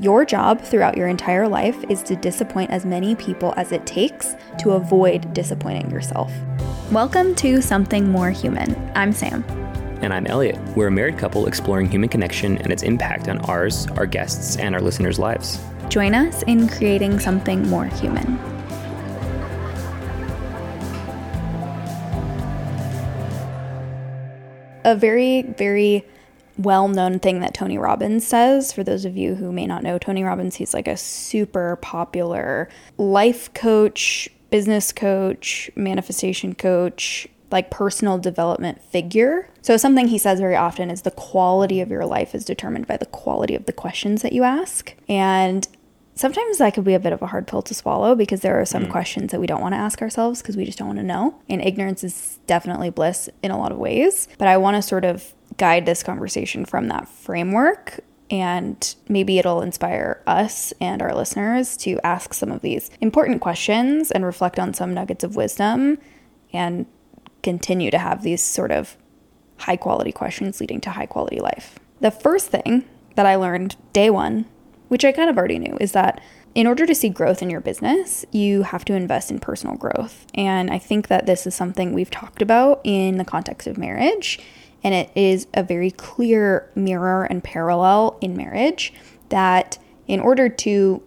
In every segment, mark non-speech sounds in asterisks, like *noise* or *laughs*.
Your job throughout your entire life is to disappoint as many people as it takes to avoid disappointing yourself. Welcome to Something More Human. I'm Sam. And I'm Elliot. We're a married couple exploring human connection and its impact on ours, our guests, and our listeners' lives. Join us in creating something more human. A very, very well known thing that Tony Robbins says. For those of you who may not know Tony Robbins, he's like a super popular life coach, business coach, manifestation coach, like personal development figure. So, something he says very often is the quality of your life is determined by the quality of the questions that you ask. And sometimes that could be a bit of a hard pill to swallow because there are some mm. questions that we don't want to ask ourselves because we just don't want to know. And ignorance is definitely bliss in a lot of ways. But I want to sort of guide this conversation from that framework. And maybe it'll inspire us and our listeners to ask some of these important questions and reflect on some nuggets of wisdom and continue to have these sort of high quality questions leading to high quality life. The first thing that I learned day one, which I kind of already knew, is that in order to see growth in your business, you have to invest in personal growth. And I think that this is something we've talked about in the context of marriage and it is a very clear mirror and parallel in marriage that in order to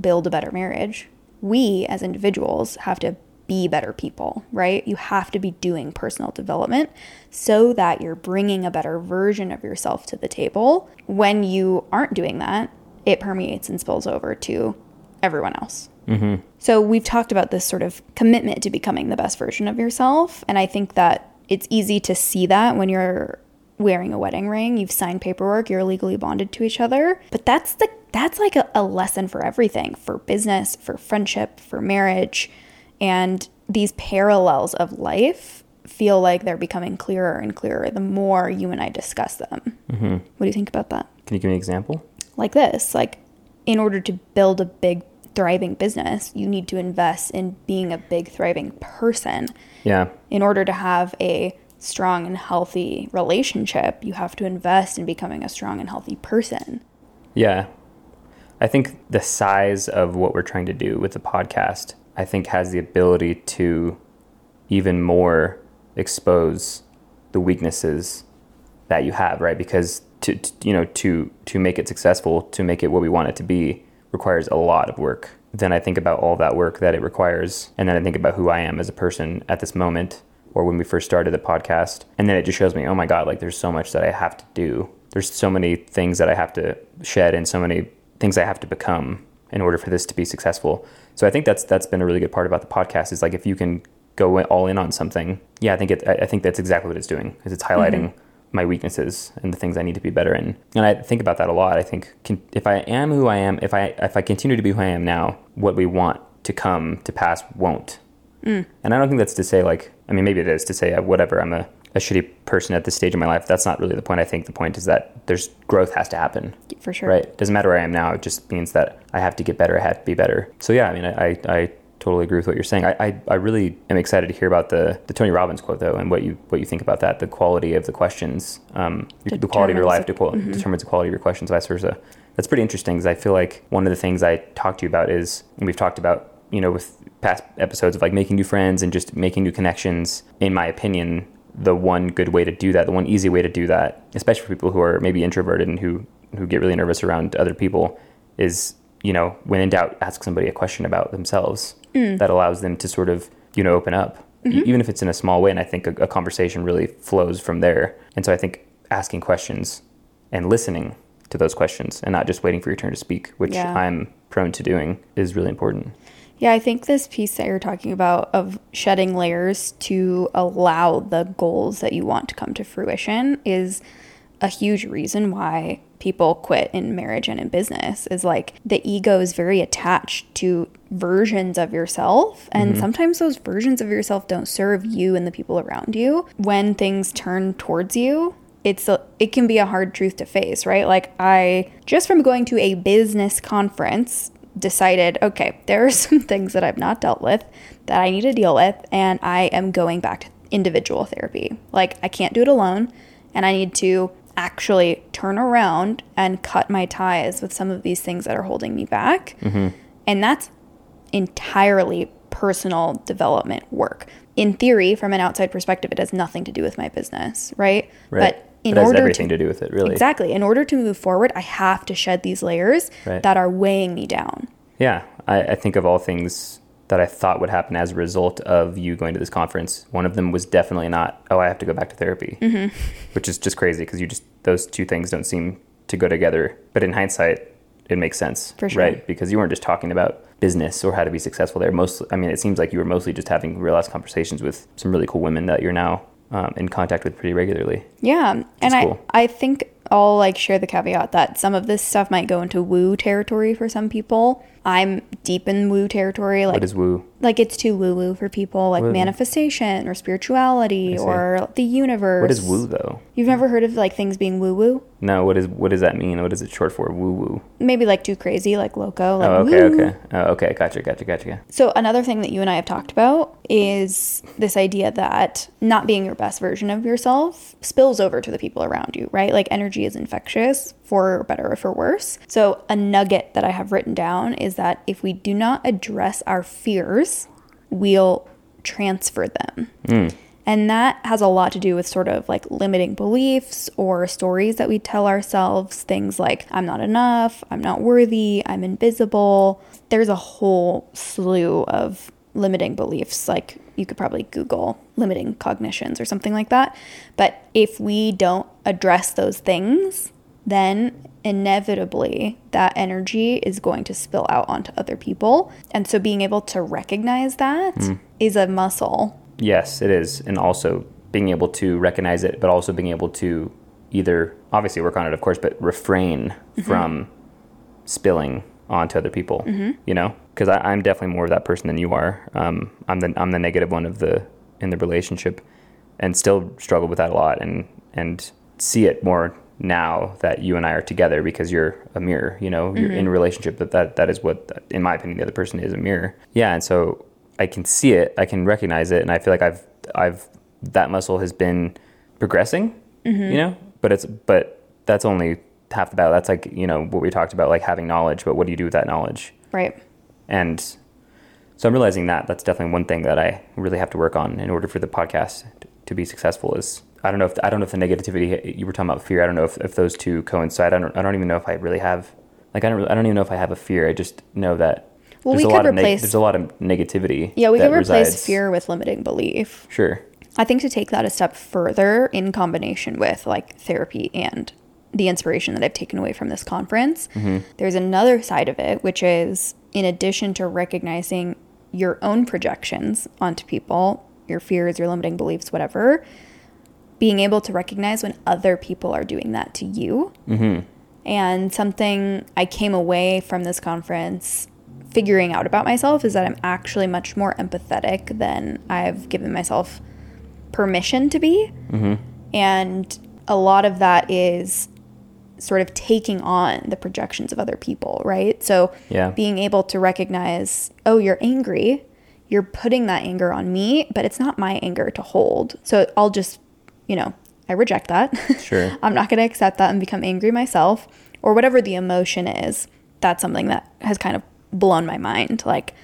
build a better marriage, we as individuals have to be better people, right? You have to be doing personal development so that you're bringing a better version of yourself to the table. When you aren't doing that, it permeates and spills over to everyone else. Mm-hmm. So, we've talked about this sort of commitment to becoming the best version of yourself. And I think that it's easy to see that when you're wearing a wedding ring, you've signed paperwork, you're legally bonded to each other. But that's the that's like a, a lesson for everything, for business, for friendship, for marriage. And these parallels of life feel like they're becoming clearer and clearer the more you and I discuss them. Mm-hmm. What do you think about that? Can you give me an example? Like this, like in order to build a big thriving business, you need to invest in being a big thriving person. Yeah. In order to have a strong and healthy relationship, you have to invest in becoming a strong and healthy person. Yeah. I think the size of what we're trying to do with the podcast, I think has the ability to even more expose the weaknesses that you have, right? Because to, to you know to to make it successful, to make it what we want it to be, requires a lot of work. Then I think about all that work that it requires. And then I think about who I am as a person at this moment or when we first started the podcast. And then it just shows me, oh my God, like there's so much that I have to do. There's so many things that I have to shed and so many things I have to become in order for this to be successful. So I think that's that's been a really good part about the podcast is like if you can go all in on something, yeah, I think it I think that's exactly what it's doing is it's highlighting mm-hmm my weaknesses and the things I need to be better in. And I think about that a lot. I think can, if I am who I am, if I if I continue to be who I am now, what we want to come to pass won't. Mm. And I don't think that's to say like I mean maybe it is to say uh, whatever I'm a a shitty person at this stage of my life. That's not really the point. I think the point is that there's growth has to happen. For sure. Right. It doesn't matter where I am now. It just means that I have to get better. I have to be better. So yeah, I mean, I, I totally agree with what you're saying. I, I, I, really am excited to hear about the, the Tony Robbins quote though, and what you what you think about that. The quality of the questions, um, the quality of your life mm-hmm. determines the quality of your questions, vice versa. That's pretty interesting because I feel like one of the things I talked to you about is, and we've talked about, you know, with past episodes of like making new friends and just making new connections. In my opinion, the one good way to do that, the one easy way to do that, especially for people who are maybe introverted and who who get really nervous around other people, is you know, when in doubt, ask somebody a question about themselves mm. that allows them to sort of, you know, open up, mm-hmm. even if it's in a small way. And I think a, a conversation really flows from there. And so I think asking questions and listening to those questions and not just waiting for your turn to speak, which yeah. I'm prone to doing, is really important. Yeah, I think this piece that you're talking about of shedding layers to allow the goals that you want to come to fruition is a huge reason why people quit in marriage and in business is like the ego is very attached to versions of yourself. And mm-hmm. sometimes those versions of yourself don't serve you and the people around you. When things turn towards you it's a, it can be a hard truth to face right? Like i just from going to a business conference decided okay there are *laughs* some things that i've not dealt with that i need to deal with and i am going back to individual therapy. Like i can't do it alone and i need to actually turn around and cut my ties with some of these things that are holding me back. Mm-hmm. And that's entirely personal development work. In theory, from an outside perspective, it has nothing to do with my business, right? Right. But in it has order everything to, to do with it, really. exactly, in order to move forward, I have to shed these layers Right. that are weighing me down. Yeah, I, I think of all things that I thought would happen as a result of you going to this conference. One of them was definitely not, oh, I have to go back to therapy, Mm-hmm. which is just crazy because you just those two things don't seem to go together. But in hindsight, it makes sense, For sure. right? Because you weren't just talking about business or how to be successful there. Mostly, I mean, it seems like you were mostly just having real ass conversations with some really cool women that you're now um, in contact with pretty regularly. Yeah, and I. I think I'll like share the caveat that some of this stuff might go into woo territory for some people. I'm deep in woo territory, like What is woo? like it's too woo woo for people, like Woo. manifestation or spirituality or the universe. What is woo though? You've never heard of like things being woo woo? No, what is what does that mean? What is it short for? Woo woo. Maybe like too crazy, like loco. Oh, like, Oh, okay, woo. okay. Oh, okay, gotcha, gotcha, gotcha. So another thing that you and I have talked about is this idea that not being your best version of yourself spills over to the people around you, right? Like energy is infectious for better or for worse. So a nugget that I have written down is that if we do not address our fears, we'll transfer them. Hmm. And that has a lot to do with sort of like limiting beliefs or stories that we tell ourselves. Things like, I'm not enough, I'm not worthy, I'm invisible. There's a whole slew of limiting beliefs. Like, you could probably Google limiting cognitions or something like that. But if we don't address those things, then inevitably that energy is going to spill out onto other people. And so being able to recognize that hmm. is a muscle Yes, it is. And also being able to recognize it, but also being able to either obviously work on it, of course, but refrain mm-hmm. from spilling onto other people, mm-hmm. you know? Because I'm definitely more of that person than you are. Um, I'm the I'm the negative one of the in the relationship, and still struggle with that a lot, and and see it more now that you and I are together because you're a mirror. You know, you're in mm-hmm. a relationship. That that that is what, in my opinion, the other person is a mirror. Yeah, and so I can see it, I can recognize it, and I feel like I've I've that muscle has been progressing. Mm-hmm. You know, but it's but that's only half the battle. That's like you know what we talked about, like having knowledge. But what do you do with that knowledge? Right. And so I'm realizing that that's definitely one thing that I really have to work on in order for the podcast to be successful. Is I don't know if I don't know if the negativity you were talking about fear. I don't know if, if those two coincide. I don't I don't even know if I really have like I don't I don't even know if I have a fear. I just know that Well, there's we a could lot of neg- replace- there's a lot of negativity. Yeah, we could replace resides- fear with limiting belief. Sure. I think to take that a step further in combination with like therapy and the inspiration that I've taken away from this conference, mm-hmm. there's another side of it, which is in addition to recognizing your own projections onto people, your fears, your limiting beliefs, whatever, being able to recognize when other people are doing that to you. Mm-hmm. And something I came away from this conference figuring out about myself is that I'm actually much more empathetic than I've given myself permission to be. Mm-hmm. And a lot of that is sort of taking on the projections of other people, right? So Yeah. being able to recognize, oh, you're angry, you're putting that anger on me, but it's not my anger to hold. So I'll just, you know, I reject that. Sure. *laughs* I'm not going to accept that and become angry myself or whatever the emotion is. That's something that has kind of blown my mind. Like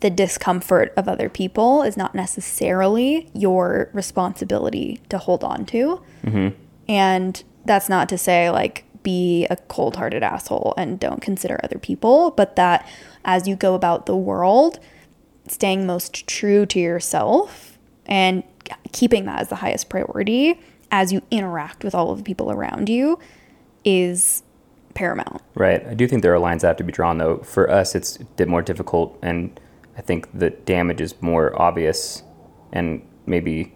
the discomfort of other people is not necessarily your responsibility to hold on to. Mm-hmm. And that's not to say like be a cold hearted asshole and don't consider other people, but that as you go about the world, staying most true to yourself and keeping that as the highest priority as you interact with all of the people around you is paramount. Right. I do think there are lines that have to be drawn, though. For us, it's a bit more difficult, and I think the damage is more obvious and maybe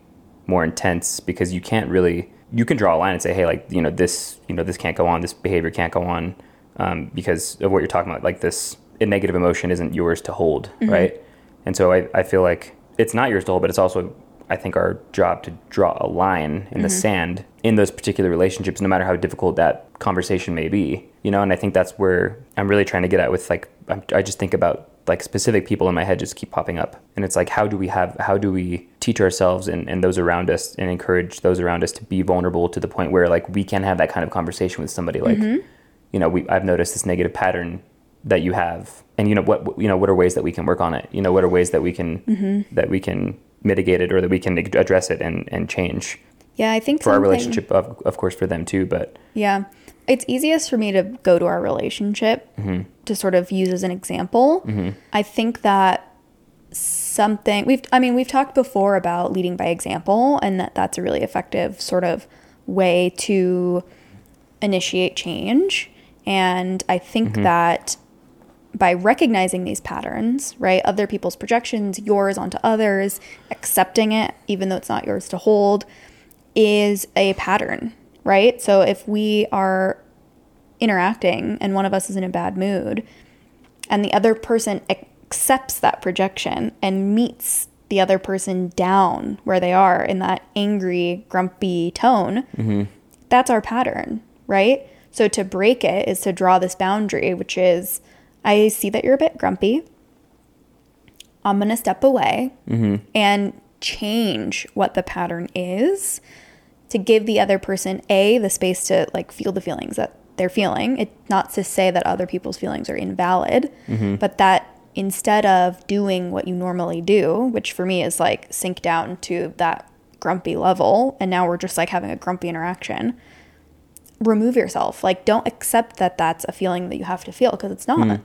more intense because you can't really you can draw a line and say, hey, like you know this you know this can't go on, this behavior can't go on um, because of what you're talking about. Like this a negative emotion isn't yours to hold, right? And so I, I feel like it's not yours to hold, but it's also I think our job to draw a line in the sand in those particular relationships, no matter how difficult that conversation may be. you know and i think that's where i'm really trying to get at with like I'm, i just think about like specific people in my head just keep popping up. And it's like how do we have how do we teach ourselves and, and those around us and encourage those around us to be vulnerable to the point where like we can have that kind of conversation with somebody like mm-hmm. you know we i've noticed this negative pattern that you have. And you know what you know what are ways that we can work on it? You know what are ways that we can mm-hmm. that we can mitigate it or that we can address it and and change? Yeah, I think for our relationship of, of course for them too but Yeah. It's easiest for me to go to our relationship mm-hmm. to sort of use as an example. Mm-hmm. I think that something we've I mean, we've talked before about leading by example and that that's a really effective sort of way to initiate change. And I think mm-hmm. that by recognizing these patterns, right, other people's projections, yours onto others, accepting it, even though it's not yours to hold, is a pattern, right? So if we are interacting and one of us is in a bad mood and the other person accepts that projection and meets the other person down where they are in that angry, grumpy tone, mm-hmm. that's our pattern, right? So to break it is to draw this boundary, which is I see that you're a bit grumpy. I'm going to step away mm-hmm. and change what the pattern is to give the other person a the space to like feel the feelings that they're feeling. It not to say that other people's feelings are invalid, mm-hmm. but that instead of doing what you normally do, which for me is like sink down to that grumpy level and now we're just like having a grumpy interaction remove yourself. Like don't accept that that's a feeling that you have to feel because it's not. Mm.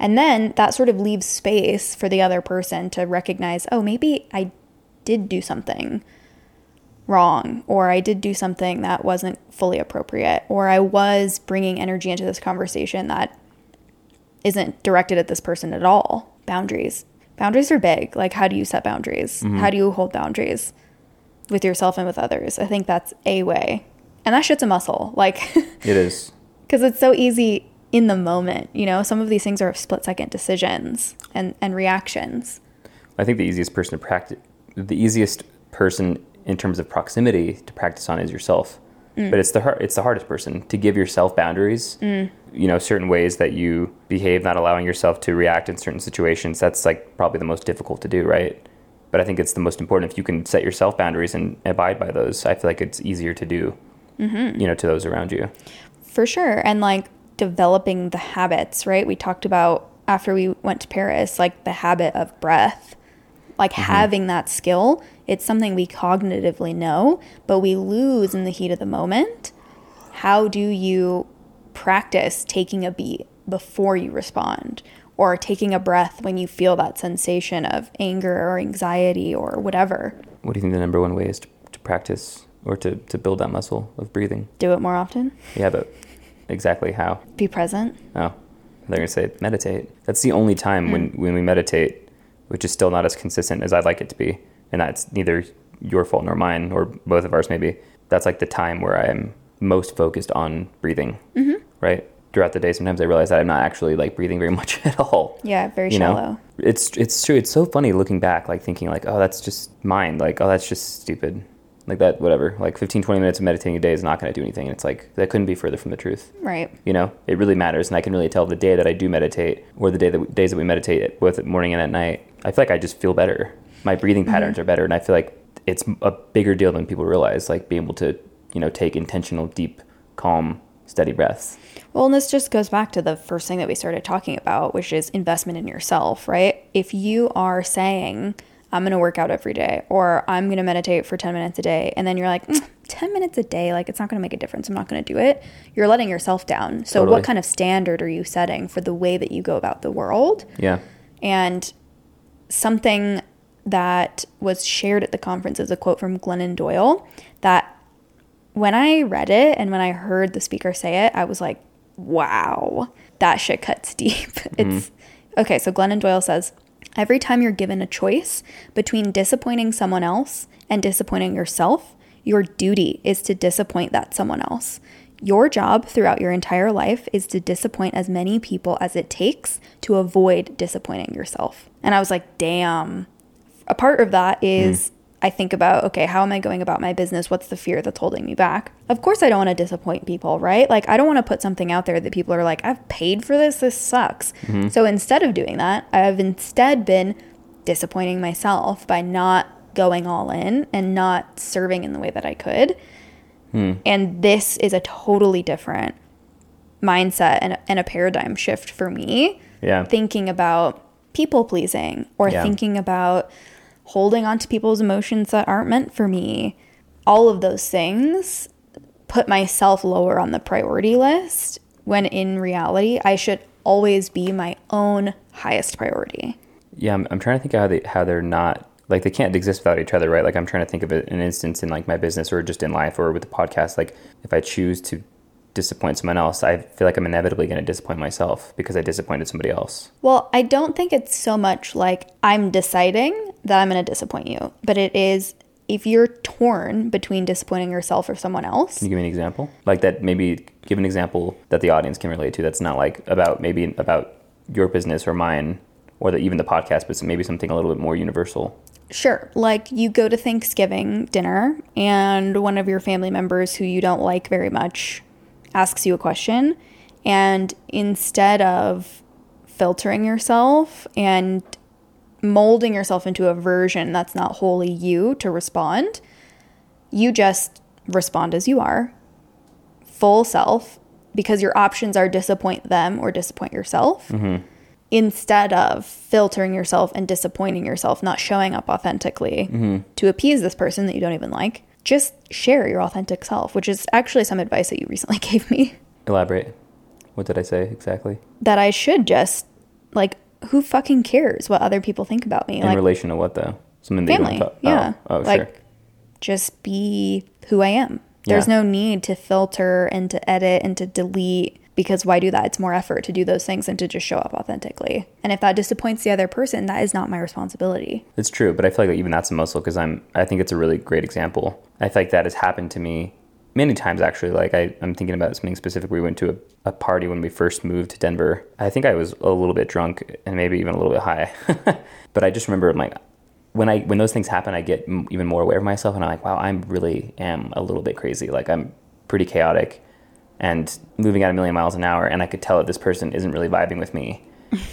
And then that sort of leaves space for the other person to recognize, oh, maybe I did do something wrong, or I did do something that wasn't fully appropriate, or I was bringing energy into this conversation that isn't directed at this person at all. Boundaries. Boundaries are big. Like, how do you set boundaries? Mm-hmm. How do you hold boundaries with yourself and with others? I think that's a way. And that shit's a muscle. Like, *laughs* it is because it's so easy in the moment you know some of these things are split second decisions and and reactions I think the easiest person to practice, the easiest person in terms of proximity to practice on is yourself. Mm. But it's the hard, it's the hardest person to give yourself boundaries. Mm. You know, certain ways that you behave, not allowing yourself to react in certain situations. That's like probably the most difficult to do, right? But I think it's the most important if you can set yourself boundaries and abide by those. I feel like it's easier to do, mm-hmm. you know, to those around you. for sure and like developing the habits right we talked about after we went to paris like the habit of breath like mm-hmm. having that skill it's something we cognitively know but we lose in the heat of the moment. How do you practice taking a beat before you respond? Or taking a breath when you feel that sensation of anger or anxiety or whatever? What do you think the number one way is to, to practice or to, to build that muscle of breathing? do it more often? Yeah, but exactly how? be present. Oh, they're gonna say meditate. That's the only time when mm. when we meditate, which is still not as consistent as I'd like it to be, and that's neither your fault nor mine or both of ours maybe. That's like the time where I am most focused on breathing. Mm-hmm. Right throughout the day, sometimes I realize that I'm not actually like breathing very *laughs* much at all. yeah very You shallow know, it's it's true. It's so funny looking back, like thinking like, oh, that's just mind. Like, oh, that's just stupid. Like that, whatever. Like 15, 20 minutes of meditating a day is not going to do anything. And it's like that couldn't be further from the truth right you know it really matters and i can really tell the day that i do meditate or the day that days that we meditate both at morning and at night i feel like i just feel better my breathing patterns are better and i feel like it's a bigger deal than people realize like being able to you know take intentional deep calm steady breaths Well, and this just goes back to the first thing that we started talking about, which is investment in yourself, right? If you are saying, I'm going to work out every day or I'm going to meditate for 10 minutes a day, and then you're like, "Mm, 10 minutes a day, like it's not going to make a difference. I'm not going to do it. You're letting yourself down. So, Totally. what kind of standard are you setting for the way that you go about the world? yeah And something that was shared at the conference is a quote from Glennon Doyle that when I read it and when I heard the speaker say it, I was like, wow, that shit cuts *laughs* deep. Mm-hmm. It's okay. So Glennon Doyle says, every time you're given a choice between disappointing someone else and disappointing yourself, your duty is to disappoint that someone else. Your job throughout your entire life is to disappoint as many people as it takes to avoid disappointing yourself. And I was like, damn. A part of that hmm. is I think about, okay, how am I going about my business? What's the fear that's holding me back? Of course, I don't want to disappoint people, right? Like, I don't want to put something out there that people are like, I've paid for this, this sucks. Mm-hmm. So instead of doing that, I've instead been disappointing myself by not going all in and not serving in the way that I could. Hmm. And this is a totally different mindset and, and a paradigm shift for me Yeah. thinking about people pleasing or Yeah. thinking about holding on to people's emotions that aren't meant for me. All of those things put myself lower on the priority list when in reality, I should always be my own highest priority. Yeah, I'm, I'm trying to think how they how they're not like they can't exist without each other, right? Like I'm trying to think of an instance in like my business or just in life or with the podcast. Like if I choose to disappoint someone else, I feel like I'm inevitably going to disappoint myself because I disappointed somebody else. Well, I don't think it's so much like I'm deciding that I'm going to disappoint you, but it is if you're torn between disappointing yourself or someone else. Can you give me an example? Like that, maybe give an example that the audience can relate to. That's not like about maybe about your business or mine or the, even the podcast, but maybe something a little bit more universal. Sure. Like you go to Thanksgiving dinner and one of your family members who you don't like very much asks you a question. And instead of filtering yourself and molding yourself into a version that's not wholly you to respond, you just respond as you are, full self, because your options are disappoint them or disappoint yourself mm-hmm. instead of filtering yourself and disappointing yourself, not showing up authentically mm-hmm. to appease this person that you don't even like, just share your authentic self, which is actually some advice that you recently *laughs* gave me Elaborate. What did I say exactly? that I should just like who fucking cares what other people think about me? In like relation to what though? Something that family. you yeah. Oh, oh like sure. just be who I am. There's Yeah. no need to filter and to edit and to delete because why do that? It's more effort to do those things than to just show up authentically. And if that disappoints the other person, that is not my responsibility. It's true, but I feel like even that's a muscle because I'm. I think it's a really great example. I feel like that has happened to me many times actually. Like I, I'm thinking about something specific. We went to a, a party when we first moved to Denver. I think I was a little bit drunk and maybe even a little bit high, *laughs* but I just remember like. When I when those things happen, I get m- even more aware of myself, and I'm like, wow, I really am a little bit crazy. Like I'm pretty chaotic, and moving at a million miles an hour, and I could tell that this person isn't really vibing with me.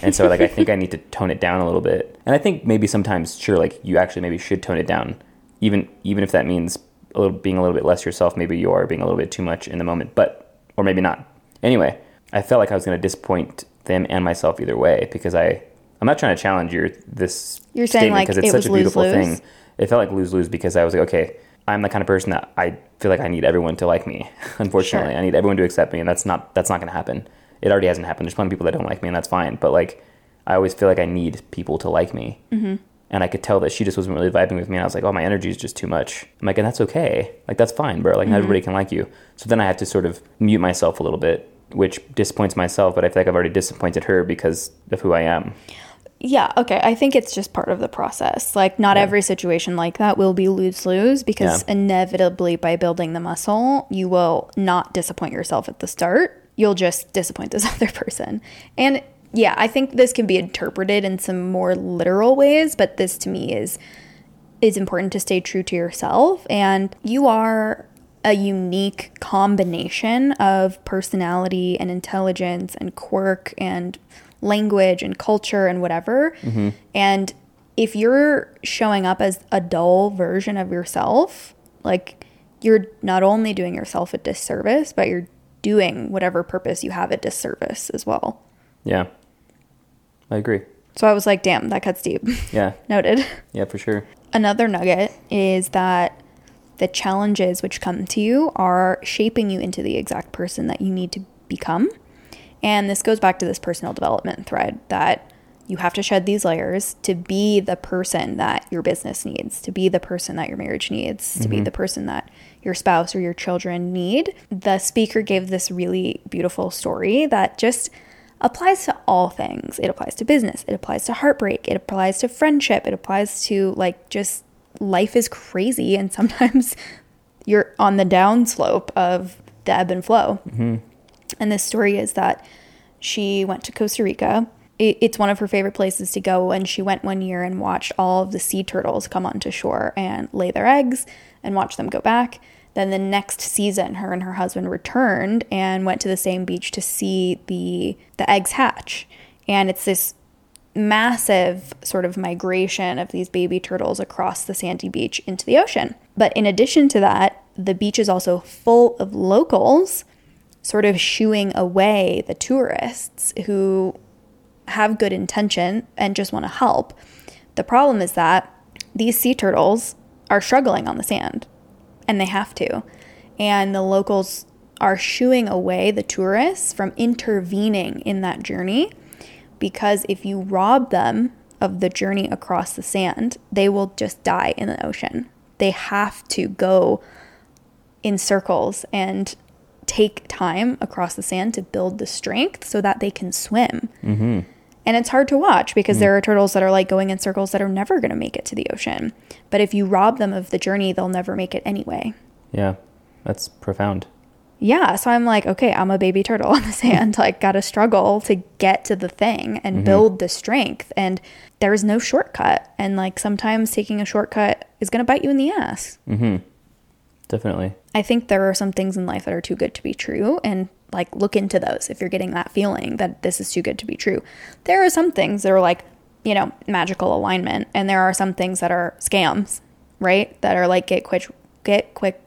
And so like I think I need to tone it down a little bit. And I think maybe sometimes sure like you actually maybe should tone it down. Even even if that means a little being a little bit less yourself, maybe you are being a little bit too much in the moment, but or maybe not. Anyway, I felt like I was going to disappoint them and myself either way because I I'm not trying to challenge your this You're saying, like, because it's it such was a beautiful lose-lose? thing. It felt like lose lose because I was like, okay, I'm the kind of person that I feel like I need everyone to like me. *laughs* Unfortunately, Sure. I need everyone to accept me, and that's not that's not going to happen. It already hasn't happened. There's plenty of people that don't like me, and that's fine. But like, I always feel like I need people to like me, mm-hmm. and I could tell that she just wasn't really vibing with me. And I was like, oh, my energy is just too much. I'm like, and that's okay. Like that's fine, bro. Like not everybody can like you. So then I had to sort of mute myself a little bit, which disappoints myself. But I feel like I've already disappointed her because of who I am. Yeah, okay. I think it's just part of the process. Like, not Yeah. every situation like that will be lose lose because Yeah. inevitably, by building the muscle, you will not disappoint yourself at the start. You'll just disappoint this *laughs* other person. And yeah, I think this can be interpreted in some more literal ways, but this to me is is important to stay true to yourself and you are a unique combination of personality and intelligence and quirk and language and culture and whatever. Mm-hmm. And if you're showing up as a dull version of yourself, like you're not only doing yourself a disservice, but you're doing whatever purpose you have a disservice as well. Yeah, I agree. So I was like, damn, that cuts deep. *laughs* Yeah, Noted. yeah, for sure. Another nugget is that the challenges which come to you are shaping you into the exact person that you need to become. And this goes back to this personal development thread that you have to shed these layers to be the person that your business needs, to be the person that your marriage needs, to be mm-hmm. the person that your spouse or your children need. The speaker gave this really beautiful story that just applies to all things. It applies to business, it applies to heartbreak, it applies to friendship, it applies to like just life is crazy and sometimes *laughs* you're on the downslope of the ebb and flow. Mm-hmm. And this story is that she went to Costa Rica it, it's one of her favorite places to go. And she went one year and watched all of the sea turtles come onto shore and lay their eggs and watch them go back. Then the next season, her and her husband returned and went to the same beach to see the the eggs hatch. And it's this massive sort of migration of these baby turtles across the sandy beach into the ocean. But in addition to that, the beach is also full of locals sort of shooing away the tourists who have good intention and just want to help. The problem is that these sea turtles are struggling on the sand and they have to. And the locals are shooing away the tourists from intervening in that journey because if you rob them of the journey across the sand, they will just die in the ocean. They have to go in circles and take time across the sand to build the strength so that they can swim. Mm-hmm. And it's hard to watch because mm. there are turtles that are like going in circles that are never going to make it to the ocean. But if you rob them of the journey, they'll never make it anyway. Yeah, that's profound. Yeah, so I'm like, okay, I'm a baby turtle *laughs* on the sand. like, got to struggle to get to the thing and mm-hmm. build the strength. And there's no shortcut. And like, sometimes taking a shortcut is going to bite you in the ass. Mm-hmm. Definitely. I think there are some things in life that are too good to be true. And like, look into those if you're getting that feeling that this is too good to be true. There are some things that are like, you know, magical alignment. And there are some things that are scams, right? That are like, get quick, get quick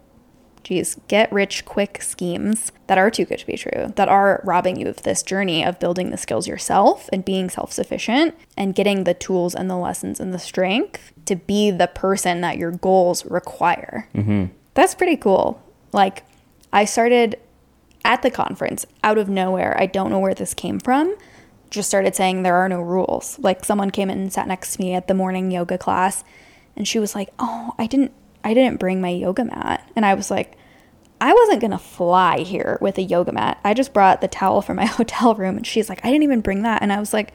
geez, get rich quick schemes that are too good to be true, that are robbing you of this journey of building the skills yourself and being self sufficient and getting the tools and the lessons and the strength to be the person that your goals require. Mm-hmm. That's pretty cool. Like, I started at the conference out of nowhere. I don't know where this came from. Just started saying there are no rules. Like, someone came in and sat next to me at the morning yoga class, and she was like, "Oh, I didn't, I didn't bring my yoga mat," and I was like. I wasn't gonna fly here with a yoga mat. I just brought the towel from my *laughs* hotel room, and she's like, I didn't even bring that. And I was like,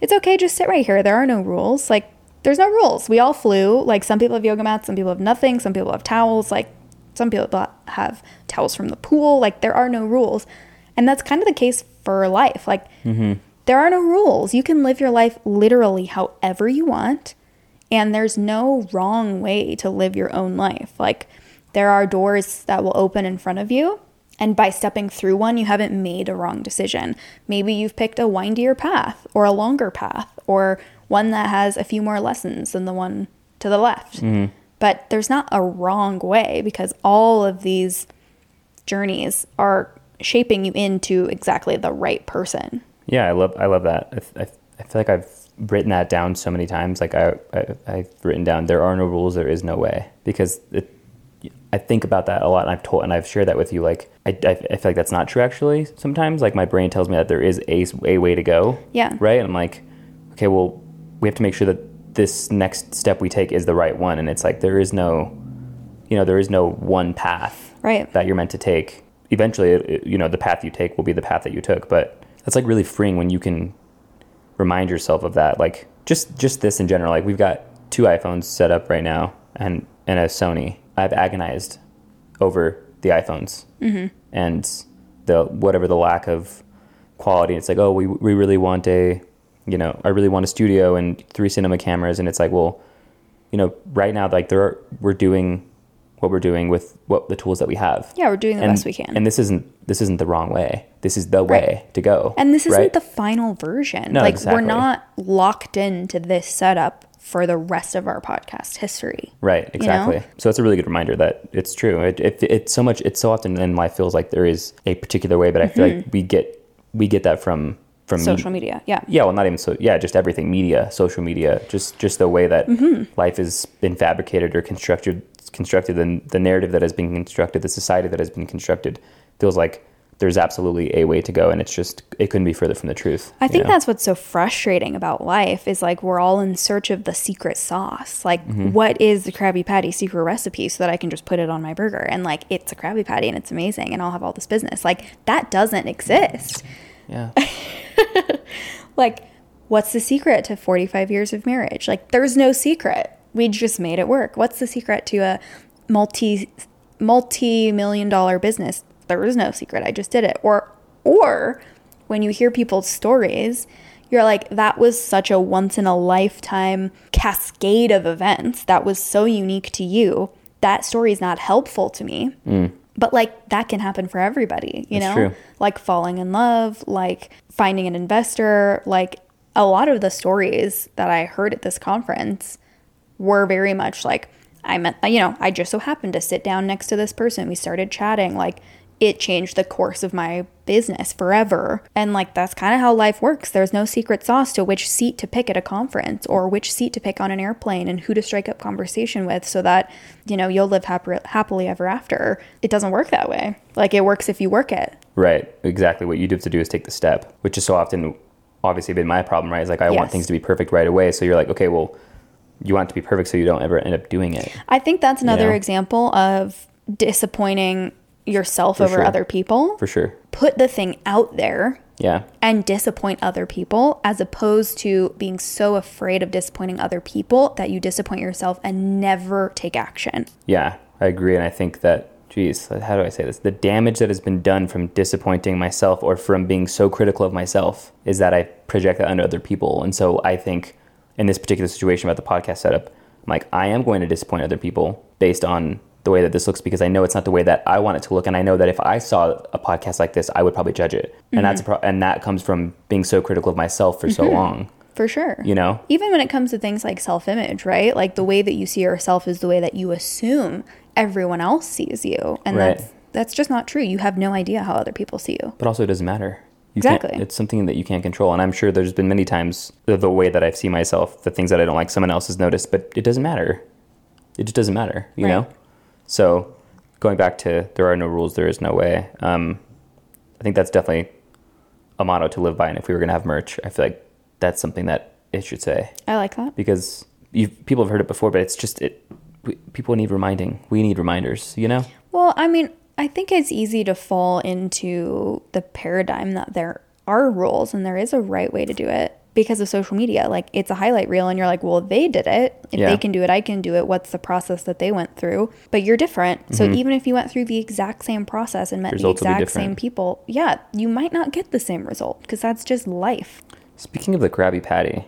It's okay, just sit right here. There are no rules. Like, there's no rules. We all flew. Like some people have yoga mats, some people have nothing, some people have towels. Like some people have towels from the pool. Like there are no rules. And that's kind of the case for life. Like mm-hmm. there are no rules. You can live your life literally however you want. And there's no wrong way to live your own life. Like there are doors that will open in front of you. And by stepping through one, you haven't made a wrong decision. Maybe you've picked a windier path or a longer path or one that has a few more lessons than the one to the left. Mm-hmm. But there's not a wrong way because all of these journeys are shaping you into exactly the right person. Yeah, I love I love that. I, I, I feel like I've written that down so many times. Like I, I have written down there are no rules, there is no way because it, I think about that a lot, and I've told and I've shared that with you. Like I, I, I, feel like that's not true actually. Sometimes like my brain tells me that there is a, a way to go. Yeah. Right. And I'm like, okay, well, we have to make sure that this next step we take is the right one. And it's like there is no, you know, there is no one path right. that you're meant to take. Eventually, it, you know, the path you take will be the path that you took. But that's like really freeing when you can remind yourself of that. Like just just this in general. Like we've got two iPhones set up right now and and a Sony. I've agonized over the iPhones mm-hmm. and the whatever the lack of quality. It's like, oh, we we really want a you know, I really want a studio and three cinema cameras. And it's like, well, you know, right now, like there are, we're doing what we're doing with what the tools that we have. Yeah, we're doing the and, best we can. And this isn't this isn't the wrong way. This is the right. way to go. And this isn't right? the final version. No, like exactly. we're not locked into this setup for the rest of our podcast history. Right, exactly. You know? So it's a really good reminder that it's true. It, it, it's so much. It's so often in life feels like there is a particular way, but I feel mm-hmm. like we get we get that from from social me- media. Yeah. Yeah. Well, not even so. Yeah, just everything. Media, social media, just just the way that mm-hmm. life has been fabricated or constructed, constructed, and the narrative that has been constructed, the society that has been constructed, feels like there's absolutely a way to go and it's just it couldn't be further from the truth i think know? that's what's so frustrating about life is like we're all in search of the secret sauce like mm-hmm. what is the krabby patty secret recipe so that i can just put it on my burger and like it's a krabby patty and it's amazing and i'll have all this business like that doesn't exist yeah *laughs* *laughs* like, what's the secret to 45 years of marriage? Like, there's no secret. We just made it work. What's the secret to a multi multi million dollar business? There is no secret. I just did it. Or or when you hear people's stories, You're like, that was such a once in a lifetime cascade of events that was so unique to you. That story is not helpful to me. But like that can happen for everybody, you Mm. That's know? true. Like falling in love, like finding an investor, like a lot of the stories that I heard at this conference were very much like I met, you know, I just so happened to sit down next to this person. We started chatting. Like it changed the course of my business forever. And like that's kind of how life works. There's no secret sauce to which seat to pick at a conference or which seat to pick on an airplane and who to strike up conversation with so that, you know, you'll live happy, happily ever after. It doesn't work that way. Like it works if you work it. Right. Exactly. What you do have to do is take the step, which is so often obviously been my problem, right? Is like I want things to be perfect right away. So you're like, okay, well, you want it to be perfect so you don't ever end up doing it. I think that's another know? example of disappointing yourself over sure. other people. For sure. Put the thing out there Yeah. and disappoint other people as opposed to being so afraid of disappointing other people that you disappoint yourself and never take action. Yeah, I agree. And I think that, geez, how do I say this? The damage that has been done from disappointing myself or from being so critical of myself is that I project that onto other people. And so I think in this particular situation about the podcast setup, I'm like, I am going to disappoint other people based on the way that this looks because I know it's not the way that I want it to look. And I know that if I saw a podcast like this, I would probably judge it. And that's a mm-hmm. pro- and that comes from being so critical of myself for so mm-hmm. long, For sure. you know? Even when it comes to things like self image, right? Like the way that you see yourself is the way that you assume everyone else sees you. And Right. that's that's just not true. You have no idea how other people see you. but also it doesn't matter. You Exactly. It's something that you can't control. And I'm sure there's been many times the, the way that I see myself, the things that I don't like, someone else has noticed, but it doesn't matter. It just doesn't matter, you Right. know? So going back to there are no rules, there is no way. Um, I think that's definitely a motto to live by. And if we were going to have merch, I feel like that's something that it should say I like that. because people have heard it before, but it's just, it, we, people need reminding. We need reminders, you know? Well, I mean, I think it's easy to fall into the paradigm that there are rules and there is a right way to do it because of social media. Like it's a highlight reel and you're like, well, they did it. If Yeah. they can do it, I can do it. What's the process that they went through? But you're different. So even if you went through the exact same process and met Mm-hmm. Results the exact same people, yeah, you might not get the same result because that's just life. Speaking of the Krabby Patty,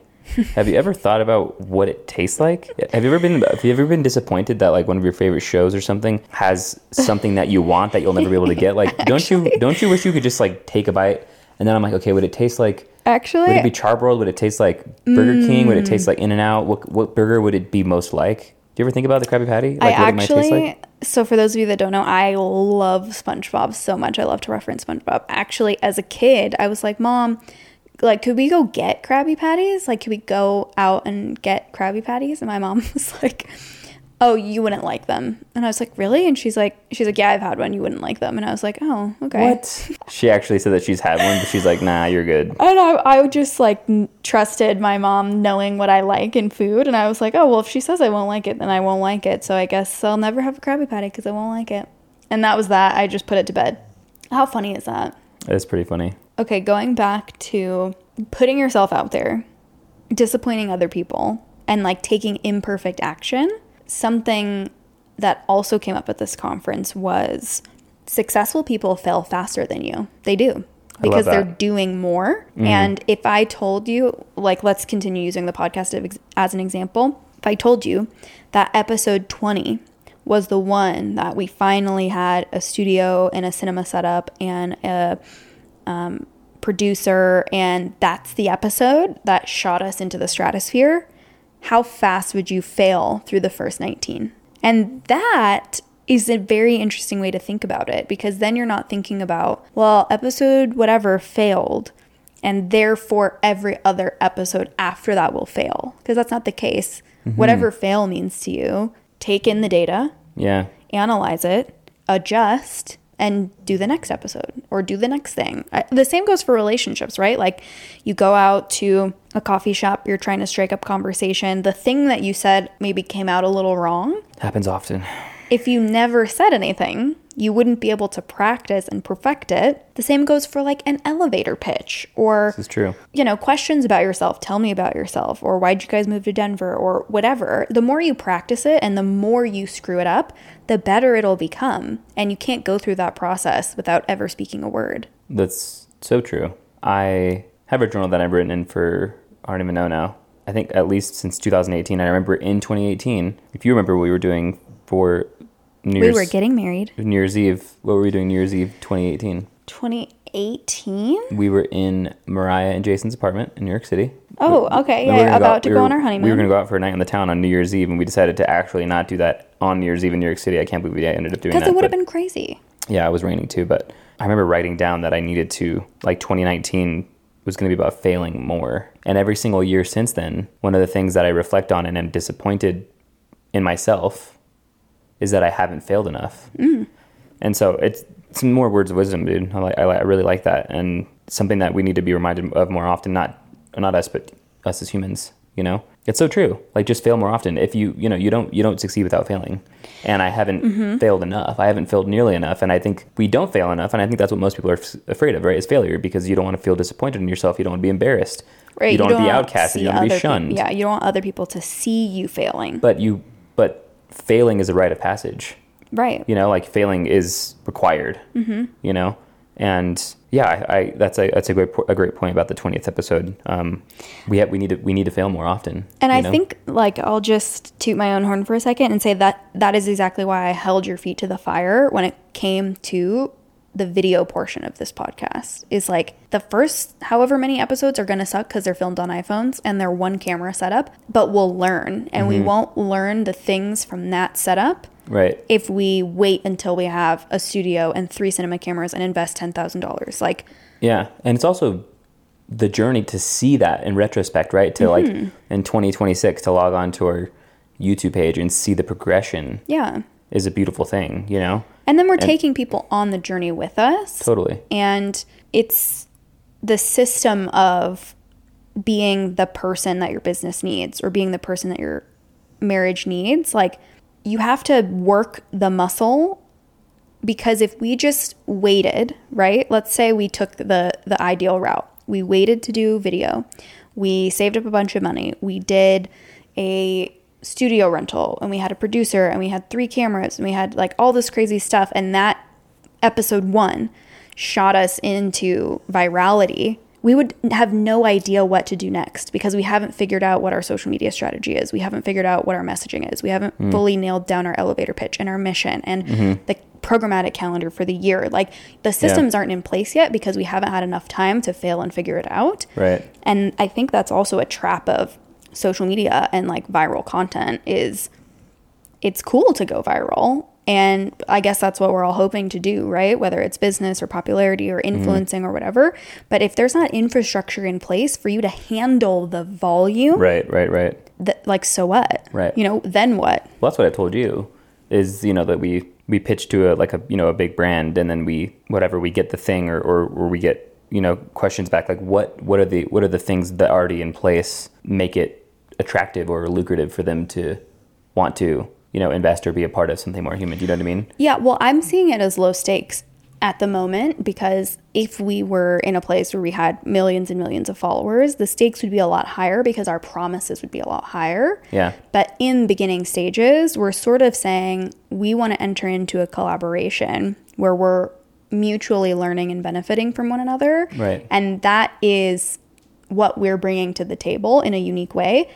have you ever thought about what it tastes like? Have you ever been have you ever been disappointed that like one of your favorite shows or something has something that you want that you'll never be able to get? Like don't you *laughs* don't you wish you could just like take a bite and then I'm like, okay, would it taste like Actually, would it be charbroiled? Would it taste like Burger King? Would it taste mm. like In and Out? What what burger would it be most like? Do you ever think about the Krabby Patty? Like I what it might taste actually, like? so for those of you that don't know, I love SpongeBob so much. I love to reference SpongeBob. Actually, as a kid, I was like, Mom, like, could we go get Krabby Patties? Like, could we go out and get Krabby Patties? And my mom *laughs* was like, Oh, you wouldn't like them. And I was like, Really? And she's like, She's like, Yeah, I've had one. You wouldn't like them. And I was like, Oh, okay. What? *laughs* She actually said that she's had one, but she's like, nah, you're good. And I, I just like trusted my mom knowing what I like in food. And I was like, oh, well, if she says I won't like it, then I won't like it. So I guess I'll never have a Krabby Patty because I won't like it. And that was that. I just put it to bed. How funny is that? It's pretty funny. Okay, going back to putting yourself out there, disappointing other people, and like taking imperfect action, something that also came up at this conference was successful people fail faster than you. They do. Because they're doing more. And if I told you, like, let's continue using the podcast as an example. If I told you that episode 20 was the one that we finally had a studio and a cinema setup and a um, producer and that's the episode that shot us into the stratosphere, how fast would you fail through the first 19? And that is a very interesting way to think about it because then you're not thinking about, well, episode whatever failed and therefore every other episode after that will fail because that's not the case. Mm-hmm. Whatever fail means to you, take in the data, Yeah. analyze it, adjust, and do the next episode or do the next thing. I, the same goes for relationships, right? Like you go out to a coffee shop, you're trying to strike up conversation. The thing that you said maybe came out a little wrong. Happens often. If you never said anything, you wouldn't be able to practice and perfect it. The same goes for like an elevator pitch or This is true. you know, questions about yourself. Tell me about yourself, or why'd you guys move to Denver, or whatever. The more you practice it and the more you screw it up, the better it'll become. And you can't go through that process without ever speaking a word. That's so true. I have a journal that I've written in for I don't even know now. I think at least since 2018. I remember in 2018, if you remember what we were doing for New Year's. We were getting married. New Year's Eve. What were we doing New Year's Eve 2018? 2018. We were in Mariah and Jason's apartment in New York City. Oh, okay. We Yeah, gonna about to we go were- on our honeymoon. We were going to go out for a night in the town on New Year's Eve, and we decided to actually not do that on New Year's Eve in New York City. I can't believe we ended up doing that. Because it would have been crazy. Yeah, it was raining too, but I remember writing down that I needed to, like 2019 was going to be about failing more. And every single year since then, one of the things that I reflect on and am disappointed in myself is that I haven't failed enough. Mm. And so it's some more words of wisdom, dude. I, like, I, I really like that. And something that we need to be reminded of more often, not, not us, but us as humans, you know? It's so true. Like just fail more often. If you, you know, you don't, you don't succeed without failing. And I haven't failed enough. I haven't failed nearly enough. And I think we don't fail enough. And I think that's what most people are f- afraid of, right? Is failure because you don't want to feel disappointed in yourself. You don't want to be embarrassed. Right. You don't want to be want outcasted. You don't want to be shunned. yeah, you don't want other people to see you failing. But you, but failing is a rite of passage. right. You know, like failing is required. Mm-hmm. You know, and yeah, I, I that's a that's a great po- a great point about the twentieth episode. Um, we have we need to we need to fail more often. And I know? think, like, I'll just toot my own horn for a second and say that that is exactly why I held your feet to the fire when it came to the video portion of this podcast. Is like the first however many episodes are going to suck because they're filmed on iPhones and they're one camera setup, but we'll learn and we won't learn the things from that setup right. if we wait until we have a studio and three cinema cameras and invest $10,000. Like, Yeah, and it's also the journey to see that in retrospect, right? To like mm-hmm. in 2026 to log on to our YouTube page and see the progression yeah. is a beautiful thing, you know? And then we're taking people on the journey with us. Totally. And it's the system of being the person that your business needs or being the person that your marriage needs. Like, you have to work the muscle because if we just waited, right? Let's say we took the the ideal route. We waited to do video. We saved up a bunch of money. We did a studio rental and we had a producer and we had three cameras and we had like all this crazy stuff and that episode 1 shot us into virality. We would have no idea what to do next because we haven't figured out what our social media strategy is. We haven't figured out what our messaging is. We haven't mm. fully nailed down our elevator pitch and our mission and mm-hmm. the programmatic calendar for the year. Like the systems aren't in place yet because we haven't had enough time to fail and figure it out. Right. And I think that's also a trap of social media and like viral content is it's cool to go viral. And I guess that's what we're all hoping to do, right? Whether it's business or popularity or mm-hmm. influencing or whatever. But if there's not infrastructure in place for you to handle the volume, Right, right, right. that, like, so what? Right. You know, then what? Well, that's what I told you is, you know, that we we pitch to a like a, you know, a big brand and then we whatever we get the thing or or, or we get, you know, questions back like what what are the what are the things that already in place make it attractive or lucrative for them to want to, you know, invest or be a part of something more human. Do you know what I mean? Yeah, well, I'm seeing it as low stakes at the moment because if we were in a place where we had millions and millions of followers, the stakes would be a lot higher because our promises would be a lot higher. Yeah. But in beginning stages, we're sort of saying we want to enter into a collaboration where we're mutually learning and benefiting from one another. Right. And that is what we're bringing to the table in a unique way.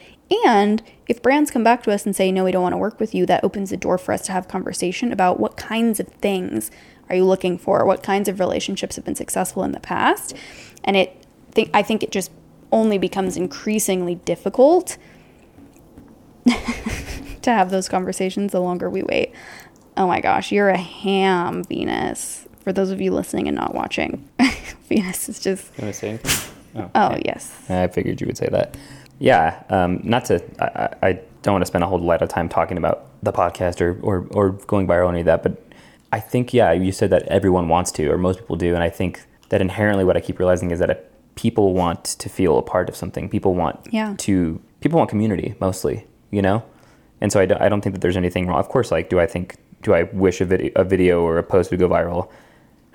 And if brands come back to us and say, no, we don't want to work with you, that opens the door for us to have conversation about what kinds of things are you looking for? What kinds of relationships have been successful in the past? And it, think, I think it just only becomes increasingly difficult *laughs* to have those conversations the longer we wait. Oh my gosh, you're a ham, Venus. For those of you listening and not watching, *laughs* Venus is just, want to say anything? Oh. oh, yes. I figured you would say that. Yeah, um, not to. I, I don't want to spend a whole lot of time talking about the podcast or, or or going viral or any of that, but I think yeah, you said that everyone wants to, or most people do, and I think that inherently what I keep realizing is that if people want to feel a part of something. People want Yeah. to people want community mostly, you know, and so I, do, I don't think that there's anything wrong. Of course, like do I think do I wish a video a video or a post would go viral?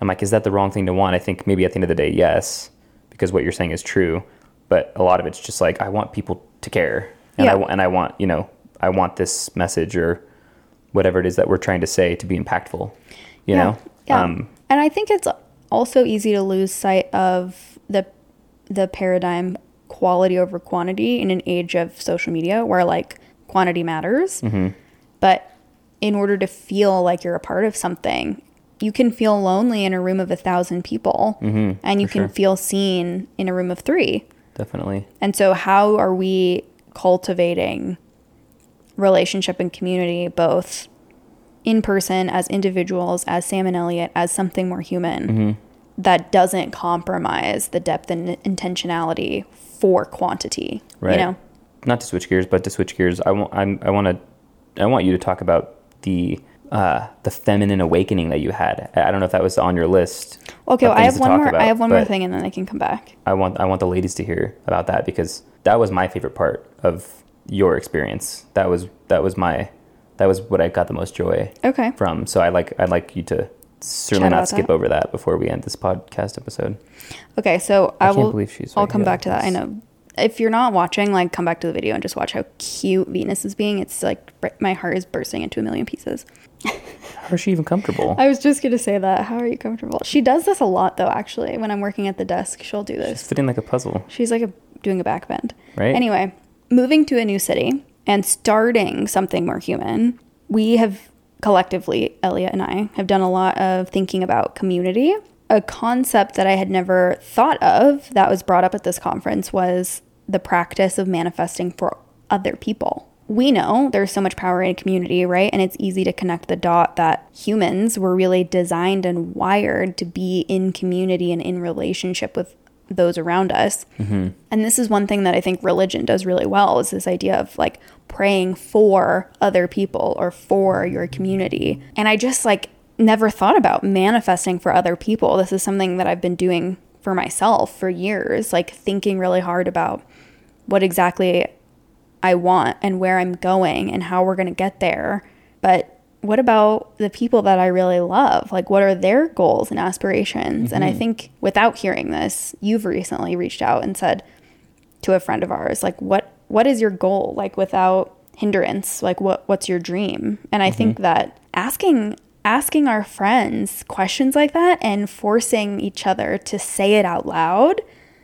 I'm like, is that the wrong thing to want? I think maybe at the end of the day, yes, because what you're saying is true. But a lot of it's just like I want people to care, and Yeah. I and I want you know I want this message or whatever it is that we're trying to say to be impactful. You know, Yeah. Um, and I think it's also easy to lose sight of the the paradigm quality over quantity in an age of social media where like quantity matters. Mm-hmm. But in order to feel like you're a part of something, you can feel lonely in a room of a thousand people Mhm, and you can sure. feel seen in a room of three. Definitely. And so, how are we cultivating relationship and community both in person as individuals, as Sam and Elliot, as something more human Mm-hmm. that doesn't compromise the depth and intentionality for quantity? Right. You know? Not to switch gears, but to switch gears, I want I'm, I want to I want you to talk about the uh, the feminine awakening that you had. I don't know if that was on your list. Okay, well, I have one more. about, I have one more thing, and then I can come back. I want I want the ladies to hear about that because that was my favorite part of your experience. That was that was my that was what I got the most joy Okay. from. So I like I'd like you to certainly not skip that. over that before we end this podcast episode. Okay, so I I, will. believe she's I'll come back to that. I know. If you're not watching, like, come back to the video and just watch how cute Venus is being. It's like my heart is bursting into a million pieces. How is she even comfortable? *laughs* I was just gonna say that. How are you comfortable? She does this a lot, though. Actually, when I'm working at the desk, she'll do this. She's fitting like a puzzle, She's like a, doing a back bend. right? Anyway, moving to a new city and starting something more human, we have collectively, Elliot and I, have done a lot of thinking about community. A concept that I had never thought of that was brought up at this conference was the practice of manifesting for other people. We know there's so much power in community, right? And it's easy to connect the dot that humans were really designed and wired to be in community and in relationship with those around us. Mm-hmm. And this is one thing that I think religion does really well is this idea of like praying for other people or for your community. And I just like never thought about manifesting for other people. This is something that I've been doing for myself for years, like thinking really hard about what exactly I want and where I'm going and how we're going to get there. But what about the people that I really love? Like, what are their goals and aspirations? And I mm-hmm. think without hearing this, you've recently reached out and said to a friend of ours, like, what what is your goal? Like, without hindrance, like, what what's your dream? And I mm-hmm. think that asking asking our friends questions like that and forcing each other to say it out loud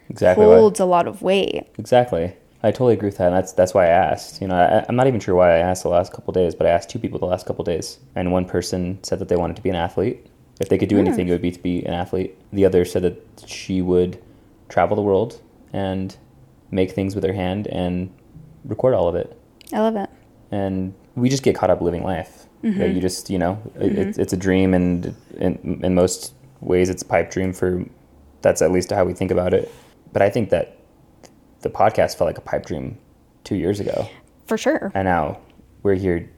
exactly. holds a lot of weight. Exactly. I totally agree with that. And that's that's why I asked. You know, I, I'm not even sure why I asked the last couple days, but I asked two people the last couple days, and one person said that they wanted to be an athlete. If they could do hmm. anything, it would be to be an athlete. The other said that she would travel the world and make things with her hand and record all of it. I love it. And we just get caught up living life. That You just, you know, it, it's, it's a dream, and in, in most ways, it's a pipe dream for. That's at least how we think about it. But I think that the podcast felt like a pipe dream two years ago, For sure. and now we're here,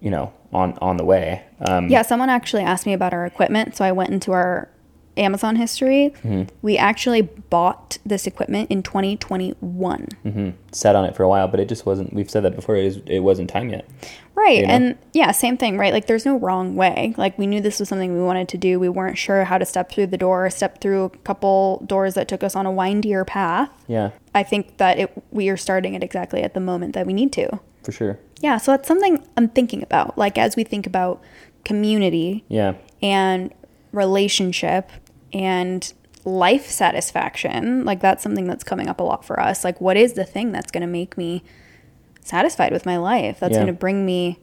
you know, on on the way. Um, Yeah, someone actually asked me about our equipment, so I went into our Amazon history. Mm-hmm. We actually bought this equipment in 2021. hmm Sat on it for a while, but it just wasn't. We've said that before. It, is, it wasn't time yet. Right. You know? And yeah, same thing, right? Like there's no wrong way. Like we knew this was something we wanted to do. We weren't sure how to step through the door, step through a couple doors that took us on a windier path. Yeah, I think that it we are starting it exactly at the moment that we need to. for sure. Yeah, so that's something I'm thinking about. Like as we think about community Yeah, and relationship and life satisfaction like that's something that's coming up a lot for us. Like what is the thing that's going to make me satisfied with my life? That's Yeah. going to bring me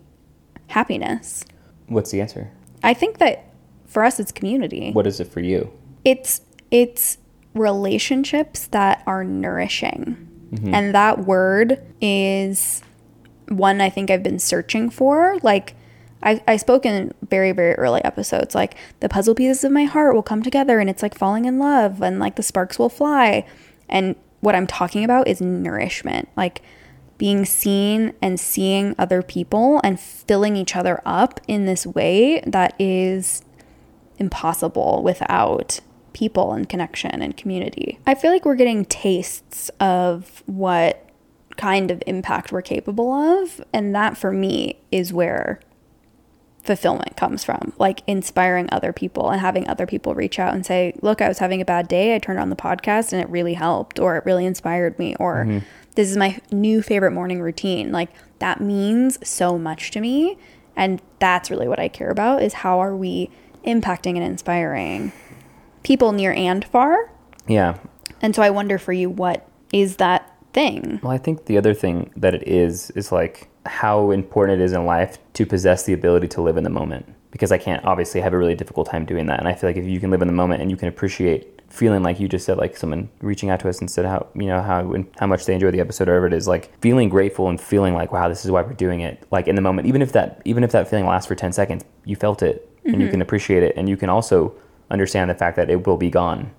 happiness. What's the answer? i think that for us it's community. What is it for you? it's it's relationships that are nourishing. Mm-hmm. And that word is one i think i've been searching for. Like I, I spoke in very very early episodes like the puzzle pieces of my heart will come together and it's like falling in love and like the sparks will fly and what i'm talking about is nourishment like being seen and seeing other people and filling each other up in this way that is impossible without people and connection and community. I feel like we're getting tastes of what kind of impact we're capable of, and that for me is where fulfillment comes from like inspiring other people and having other people reach out and say look i was having a bad day. I turned on the podcast and it really helped or it really inspired me or mm-hmm. this is my new favorite morning routine. Like that means so much to me and that's really what i care about is how are we impacting and inspiring people near and far. Yeah, And so I wonder for you, what is that thing? Well, I think the other thing that it is is like how important it is in life to possess the ability to live in the moment. Because I can't obviously have a really difficult time doing that. And I feel like if you can live in the moment and you can appreciate feeling like you just said, like someone reaching out to us and said how you know how how much they enjoy the episode or whatever it is, like feeling grateful and feeling like wow, this is why we're doing it. Like in the moment, even if that even if that feeling lasts for ten seconds, you felt it and Mm-hmm. you can appreciate it, and you can also understand the fact that it will be gone.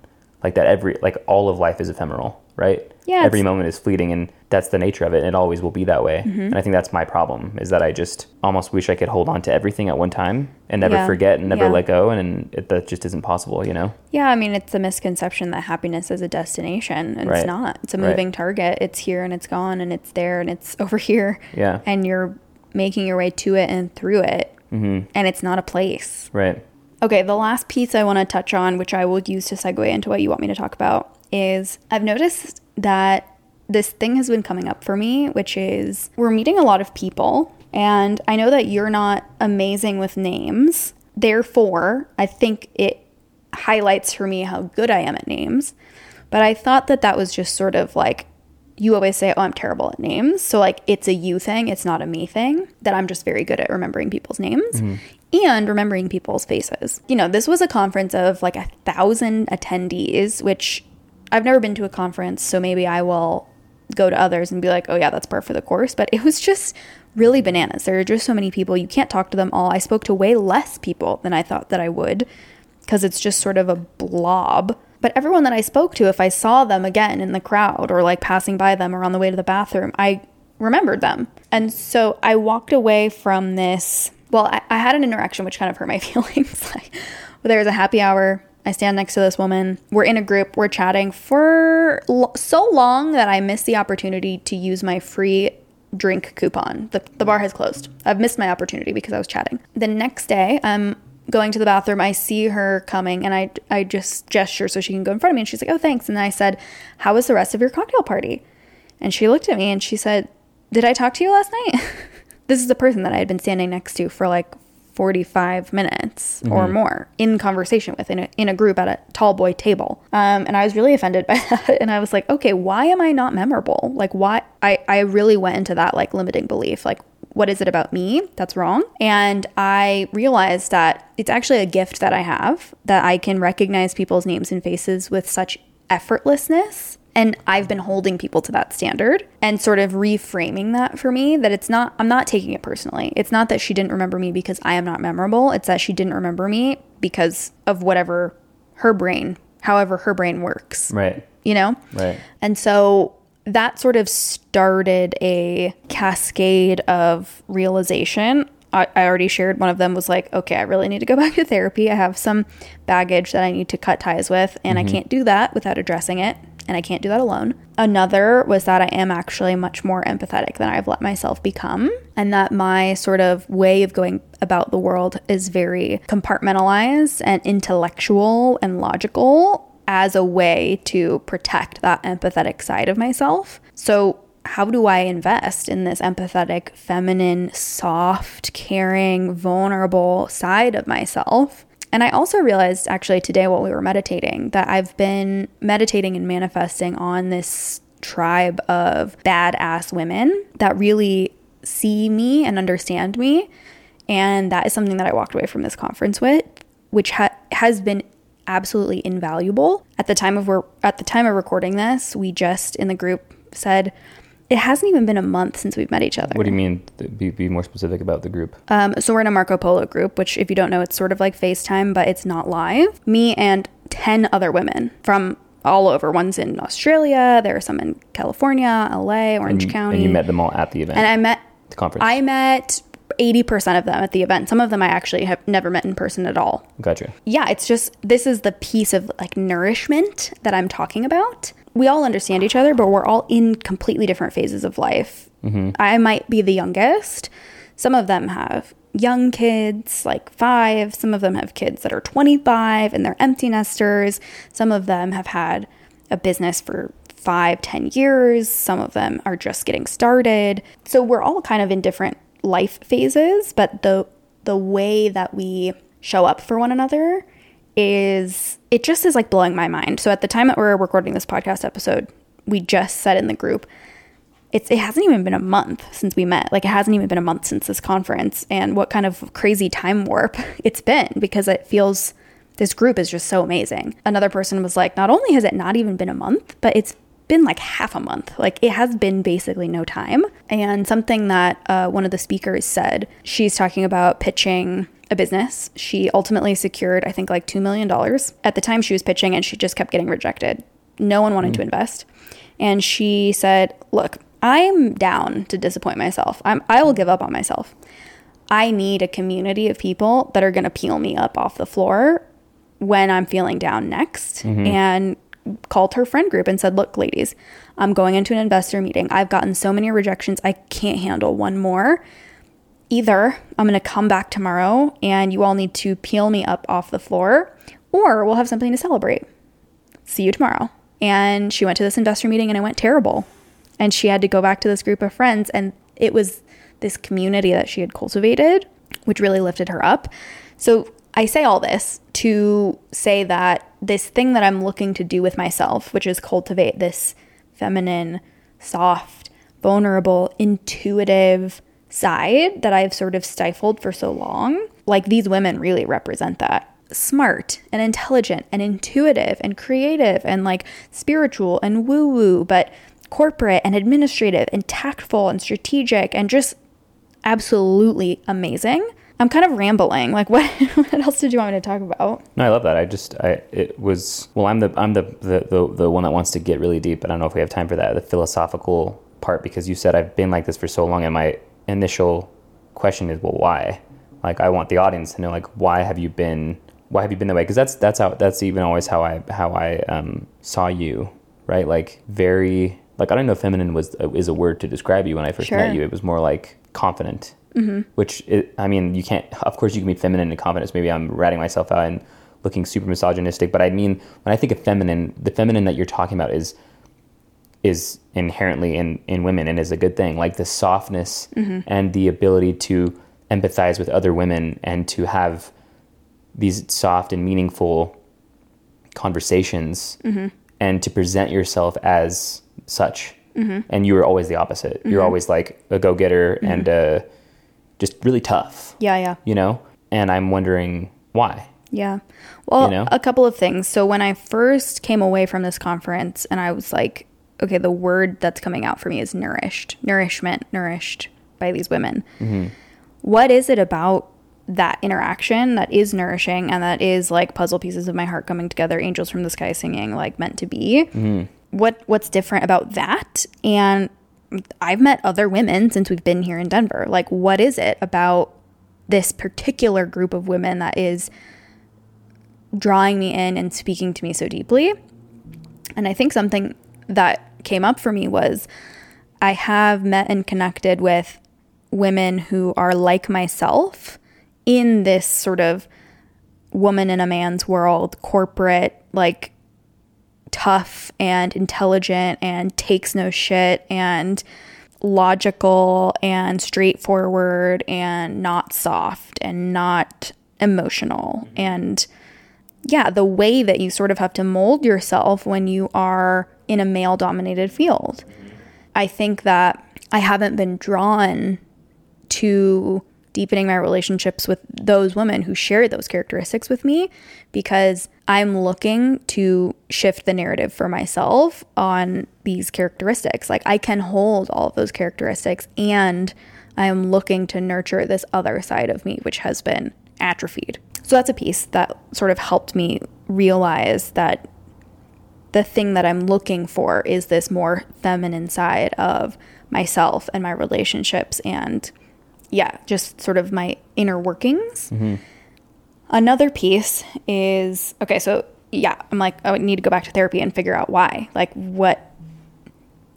Like that every like all of life is ephemeral, right? Yeah, Every moment is fleeting, and that's the nature of it. And it always will be that way. Mm-hmm. And I think that's my problem is that I just almost wish I could hold on to everything at one time and never Yeah. forget and never Yeah. let go. And it, that just isn't possible, you know? Yeah, I mean, it's a misconception that happiness is a destination, and Right. it's not. It's a Right. moving target. It's here and it's gone, and it's there and it's *laughs* over here. Yeah. And you're making your way to it and through it, Mm-hmm. and it's not a place. Right. Okay, the last piece I want to touch on, which I will use to segue into what you want me to talk about, is I've noticed that this thing has been coming up for me, which is we're meeting a lot of people, and I know that you're not amazing with names. Therefore, I think it highlights for me how good I am at names. But I thought that that was just sort of like you always say, Oh, I'm terrible at names. So, like, it's a you thing, it's not a me thing, that I'm just very good at remembering people's names mm-hmm. and remembering people's faces. You know, this was a conference of like a thousand attendees, which I've never been to a conference, so maybe I will go to others and be like, oh, yeah, that's par for the course. But it was just really bananas. There are just so many people. You can't talk to them all. I spoke to way less people than I thought that I would because it's just sort of a blob. But everyone that I spoke to, if I saw them again in the crowd or like passing by them or on the way to the bathroom, I remembered them. And so I walked away from this. Well, I, I had an interaction which kind of hurt my *laughs* feelings. like, there was a happy hour. I stand next to this woman. We're in a group. We're chatting for so long that I missed the opportunity to use my free drink coupon. The, the bar has closed. I've missed my opportunity because I was chatting. The next day, I'm going to the bathroom. I see her coming and I, I just gesture so she can go in front of me. And she's like, oh, thanks. And I said, how was the rest of your cocktail party? And she looked at me and she said, did I talk to you last night? *laughs* this is the person that I had been standing next to for like 45 minutes or more in conversation with in a, in a group at a tall boy table. Um, and I was really offended *laughs* by that. And I was like, okay, why am I not memorable? Like, why? I, I really went into that like limiting belief. Like, what is it about me that's wrong? And I realized that it's actually a gift that I have that I can recognize people's names and faces with such effortlessness. And I've been holding people to that standard and sort of reframing that for me that it's not, I'm not taking it personally. It's not that she didn't remember me because I am not memorable. It's that she didn't remember me because of whatever her brain, however her brain works, Right. you know? Right. And so that sort of started a cascade of realization. I, I already shared one of them was like, okay, I really need to go *laughs* back to therapy. I have some baggage that I need to cut ties with, and I mm-hmm. can't do that without addressing it. And I can't do that alone. Another was that I am actually much more empathetic than I've let myself become, and that my sort of way of going about the world is very compartmentalized and intellectual and logical as a way to protect that empathetic side of myself. So, how do I invest in this empathetic, feminine, soft, caring, vulnerable side of myself? And I also realized actually today while we were meditating that I've been meditating and manifesting on this tribe of badass women that really see me and understand me. And that is something that I walked away from this conference with, which ha- has been absolutely invaluable. At the time of we're at the time of recording this, we just in the group said it hasn't even been a month since we've met each other. What do you mean? Be, be more specific about the group. Um, so we're in a Marco Polo group, which if you don't know, it's sort of like FaceTime, but it's not live. Me and 10 other women from all over. One's in Australia, there are some in California, LA, Orange and, County. and you met them all at the event. And I met the conference. I met 80% of them at the event. Some of them I actually have never met in person at all. gotcha. Yeah, it's just this is the piece of like nourishment that I'm talking about. We all understand each other, but we're all in completely different phases of life. Mm-hmm. I might be the youngest. Some of them have young kids, like five. Some of them have kids that are 25 and they're empty nesters. Some of them have had a business for five, ten years. Some of them are just getting started. So we're all kind of in different life phases, but the the way that we show up for one another is it just is like blowing my mind. So at the time that we're recording this podcast episode, we just said in the group, it's it hasn't even been a month since we met. Like it hasn't even been a month since this conference and what kind of crazy time warp *laughs* it's been because it feels this group is just so amazing. Another person was like, not only has it not even been a month, but it's been like half a month. Like it has been basically no time. And something that uh, one of the speakers said, she's talking about pitching a business. She ultimately secured, I think, like $2 million. At the time she was pitching, and she just kept getting rejected. No one wanted mm. to invest. And she said, Look, I'm down to disappoint myself. I'm, I will give up on myself. I need a community of people that are going to peel me up off the floor when I'm feeling down next. Mm-hmm. And called her friend group and said, Look, ladies, I'm going into an investor meeting. I've gotten so many rejections, I can't handle one more. Either I'm going to come back tomorrow and you all need to peel me up off the floor, or we'll have something to celebrate. See you tomorrow. And she went to this investor meeting and it went terrible. And she had to go back to this group of friends. And it was this community that she had cultivated, which really lifted her up. So I say all this to say that this thing that I'm looking to do with myself, which is cultivate this feminine, soft, vulnerable, intuitive side that I've sort of stifled for so long, like these women really represent that. Smart and intelligent and intuitive and creative and like spiritual and woo woo, but corporate and administrative and tactful and strategic and just absolutely amazing. I'm kind of rambling. Like, *laughs* what what else did you want me to talk about? No, I love that. I just, I it was well. I'm the I'm the the the, the one that wants to get really deep, but I don't know if we have time for that. The philosophical part because you said I've been like this for so long, and my initial question is, well, why? Like, I want the audience to know, like, why have you been why have you been that way? Because that's that's how that's even always how I how I um, saw you, right? Like very like I don't know if feminine was is a word to describe you when I first sure. met you. It was more like confident Mm-hmm. Which it, I mean, you can't. Of course, you can be feminine and confident. Maybe I'm ratting myself out and looking super misogynistic, but I mean, when I think of feminine, the feminine that you're talking about is is inherently in in women and is a good thing. Like the softness mm-hmm. and the ability to empathize with other women and to have these soft and meaningful conversations mm-hmm. and to present yourself as such. Mm-hmm. And you were always the opposite. You're mm-hmm. always like a go getter mm-hmm. and a just really tough. Yeah, yeah. You know? And I'm wondering why. Yeah. Well, you know? a couple of things. So when I first came away from this conference and I was like, okay, the word that's coming out for me is nourished, nourishment, nourished by these women. Mm-hmm. What is it about that interaction that is nourishing and that is like puzzle pieces of my heart coming together, angels from the sky singing, like meant to be? Mm-hmm. What what's different about that? And I've met other women since we've been here in Denver. Like, what is it about this particular group of women that is drawing me in and speaking to me so deeply? And I think something that came up for me was I have met and connected with women who are like myself in this sort of woman in a man's world, corporate, like tough and intelligent and takes no shit and logical and straightforward and not soft and not emotional. Mm-hmm. And yeah, the way that you sort of have to mold yourself when you are in a male dominated field. I think that I haven't been drawn to deepening my relationships with those women who share those characteristics with me because I'm looking to shift the narrative for myself on these characteristics. Like I can hold all of those characteristics and I am looking to nurture this other side of me, which has been atrophied. So that's a piece that sort of helped me realize that the thing that I'm looking for is this more feminine side of myself and my relationships and yeah, just sort of my inner workings. Mm-hmm. Another piece is okay, so yeah, I'm like, I need to go back to therapy and figure out why. Like, what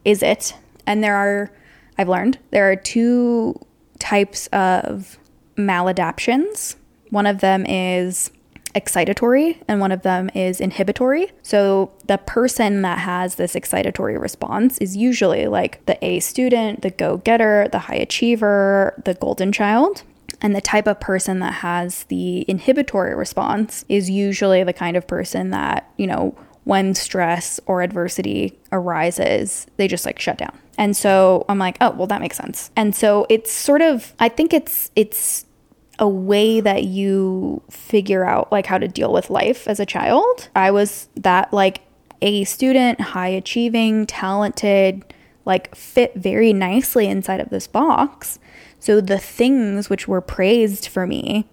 is it? And there are, I've learned, there are two types of maladaptions. One of them is excitatory and one of them is inhibitory. So the person that has this excitatory response is usually like the A student, the go getter, the high achiever, the golden child. And the type of person that has the inhibitory response is usually the kind of person that, you know, when stress or adversity arises, they just like shut down. And so I'm like, oh, well, that makes sense. And so it's sort of, I think it's, it's, a way that you figure out like how to deal with life as a child. I was that like a student, high achieving, talented, like fit very nicely inside of this box. So the things which were praised for me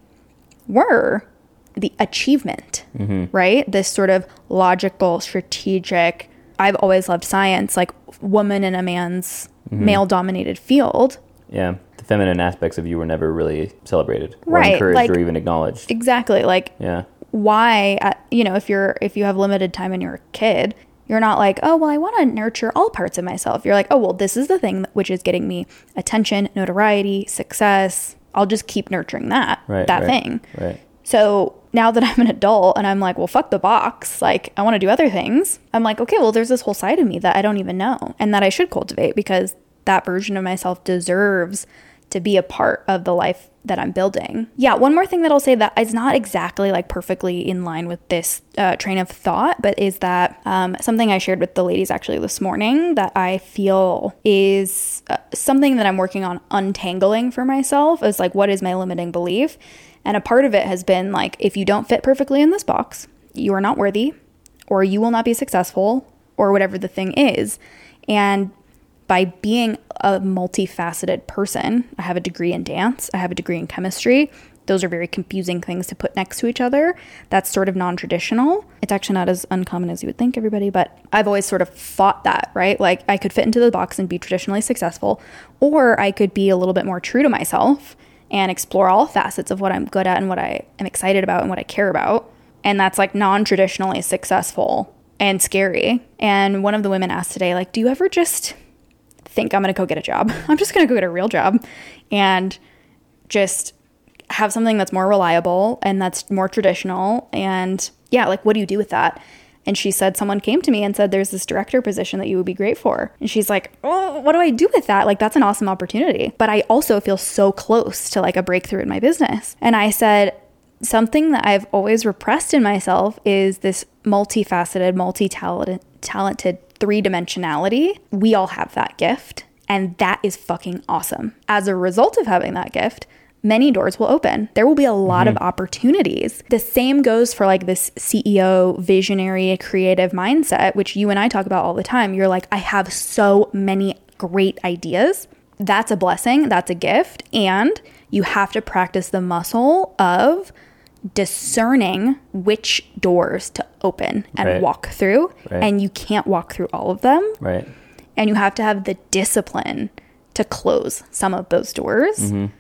were the achievement, mm-hmm. right? This sort of logical, strategic, I've always loved science, like woman in a man's mm-hmm. male dominated field. Yeah. Feminine aspects of you were never really celebrated or right, encouraged like, or even acknowledged. Exactly. Like, yeah. Why, at, you know, if you're, if you have limited time and you're a kid, you're not like, oh, well, I want to nurture all parts of myself. You're like, oh, well, this is the thing which is getting me attention, notoriety, success. I'll just keep nurturing that, right, that right, thing. Right. So now that I'm an adult and I'm like, well, fuck the box, like I want to do other things, I'm like, okay, well, there's this whole side of me that I don't even know and that I should cultivate because that version of myself deserves to be a part of the life that I'm building. Yeah, one more thing that I'll say that is not exactly like perfectly in line with this uh, train of thought, but is that um, something I shared with the ladies actually this morning that I feel is uh, something that I'm working on untangling for myself is like, what is my limiting belief? And a part of it has been like, if you don't fit perfectly in this box, you are not worthy, or you will not be successful, or whatever the thing is. And by being a multifaceted person, I have a degree in dance, I have a degree in chemistry. Those are very confusing things to put next to each other. That's sort of non traditional. It's actually not as uncommon as you would think, everybody, but I've always sort of fought that, right? Like I could fit into the box and be traditionally successful, or I could be a little bit more true to myself and explore all facets of what I'm good at and what I am excited about and what I care about. And that's like non traditionally successful and scary. And one of the women asked today, like, do you ever just think I'm going to go get a job? *laughs* I'm just going to go get a real job and just have something that's more reliable and that's more traditional. And yeah, like, what do you do with that? And she said, someone came to me and said, there's this director position that you would be great for. And she's like, oh, what do I do with that? Like, that's an awesome opportunity. But I also feel so close to like a breakthrough in my business. And I said, something that I've always repressed in myself is this multifaceted, multi talented three dimensionality. We all have that gift. And that is fucking awesome. As a result of having that gift, many doors will open. There will be a lot mm-hmm. of opportunities. The same goes for like this CEO, visionary, creative mindset, which you and I talk about all the time. You're like, I have so many great ideas. That's a blessing, that's a gift. And you have to practice the muscle of discerning which doors to open and right. walk through. Right. And you can't walk through all of them. Right. And you have to have the discipline to close some of those doors. Mm-hmm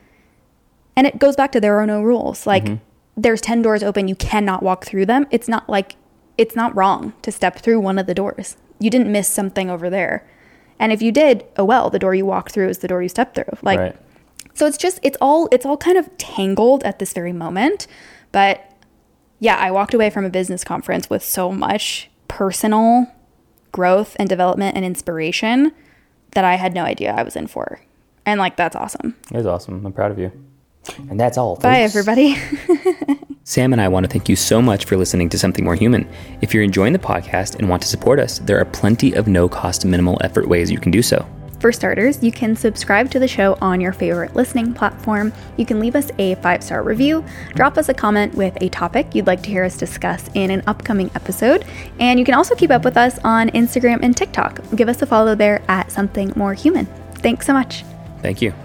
and it goes back to there are no rules. Like mm-hmm. there's 10 doors open, you cannot walk through them. It's not like it's not wrong to step through one of the doors. You didn't miss something over there. And if you did, oh well, the door you walked through is the door you stepped through. Like right. so it's just it's all it's all kind of tangled at this very moment. But yeah, I walked away from a business conference with so much personal growth and development and inspiration that I had no idea I was in for. And like that's awesome. It is awesome. I'm proud of you. And that's all. Folks. Bye, everybody. *laughs* Sam and I want to thank you so much for listening to Something More Human. If you're enjoying the podcast and want to support us, there are plenty of no cost, minimal effort ways you can do so. For starters, you can subscribe to the show on your favorite listening platform. You can leave us a five star review, drop us a comment with a topic you'd like to hear us discuss in an upcoming episode, and you can also keep up with us on Instagram and TikTok. Give us a follow there at Something More Human. Thanks so much. Thank you.